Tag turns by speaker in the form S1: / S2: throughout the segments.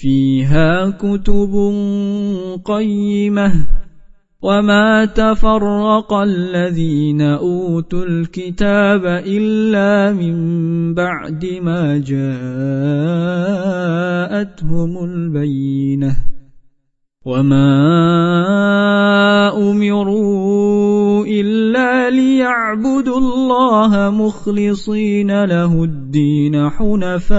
S1: فيها كتب قيمة وما تفرق الذين أوتوا الكتاب إلا من بعد ما جاءتهم البينة وما أمروا إلا ليعبدوا الله مخلصين له الدين حنفاء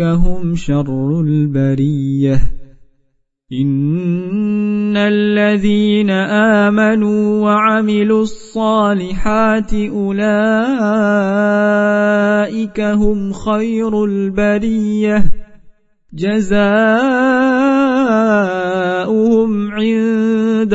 S1: هم شر البرية. إن الذين آمنوا وعملوا الصالحات أولئك هم خير البرية. جزاؤهم عند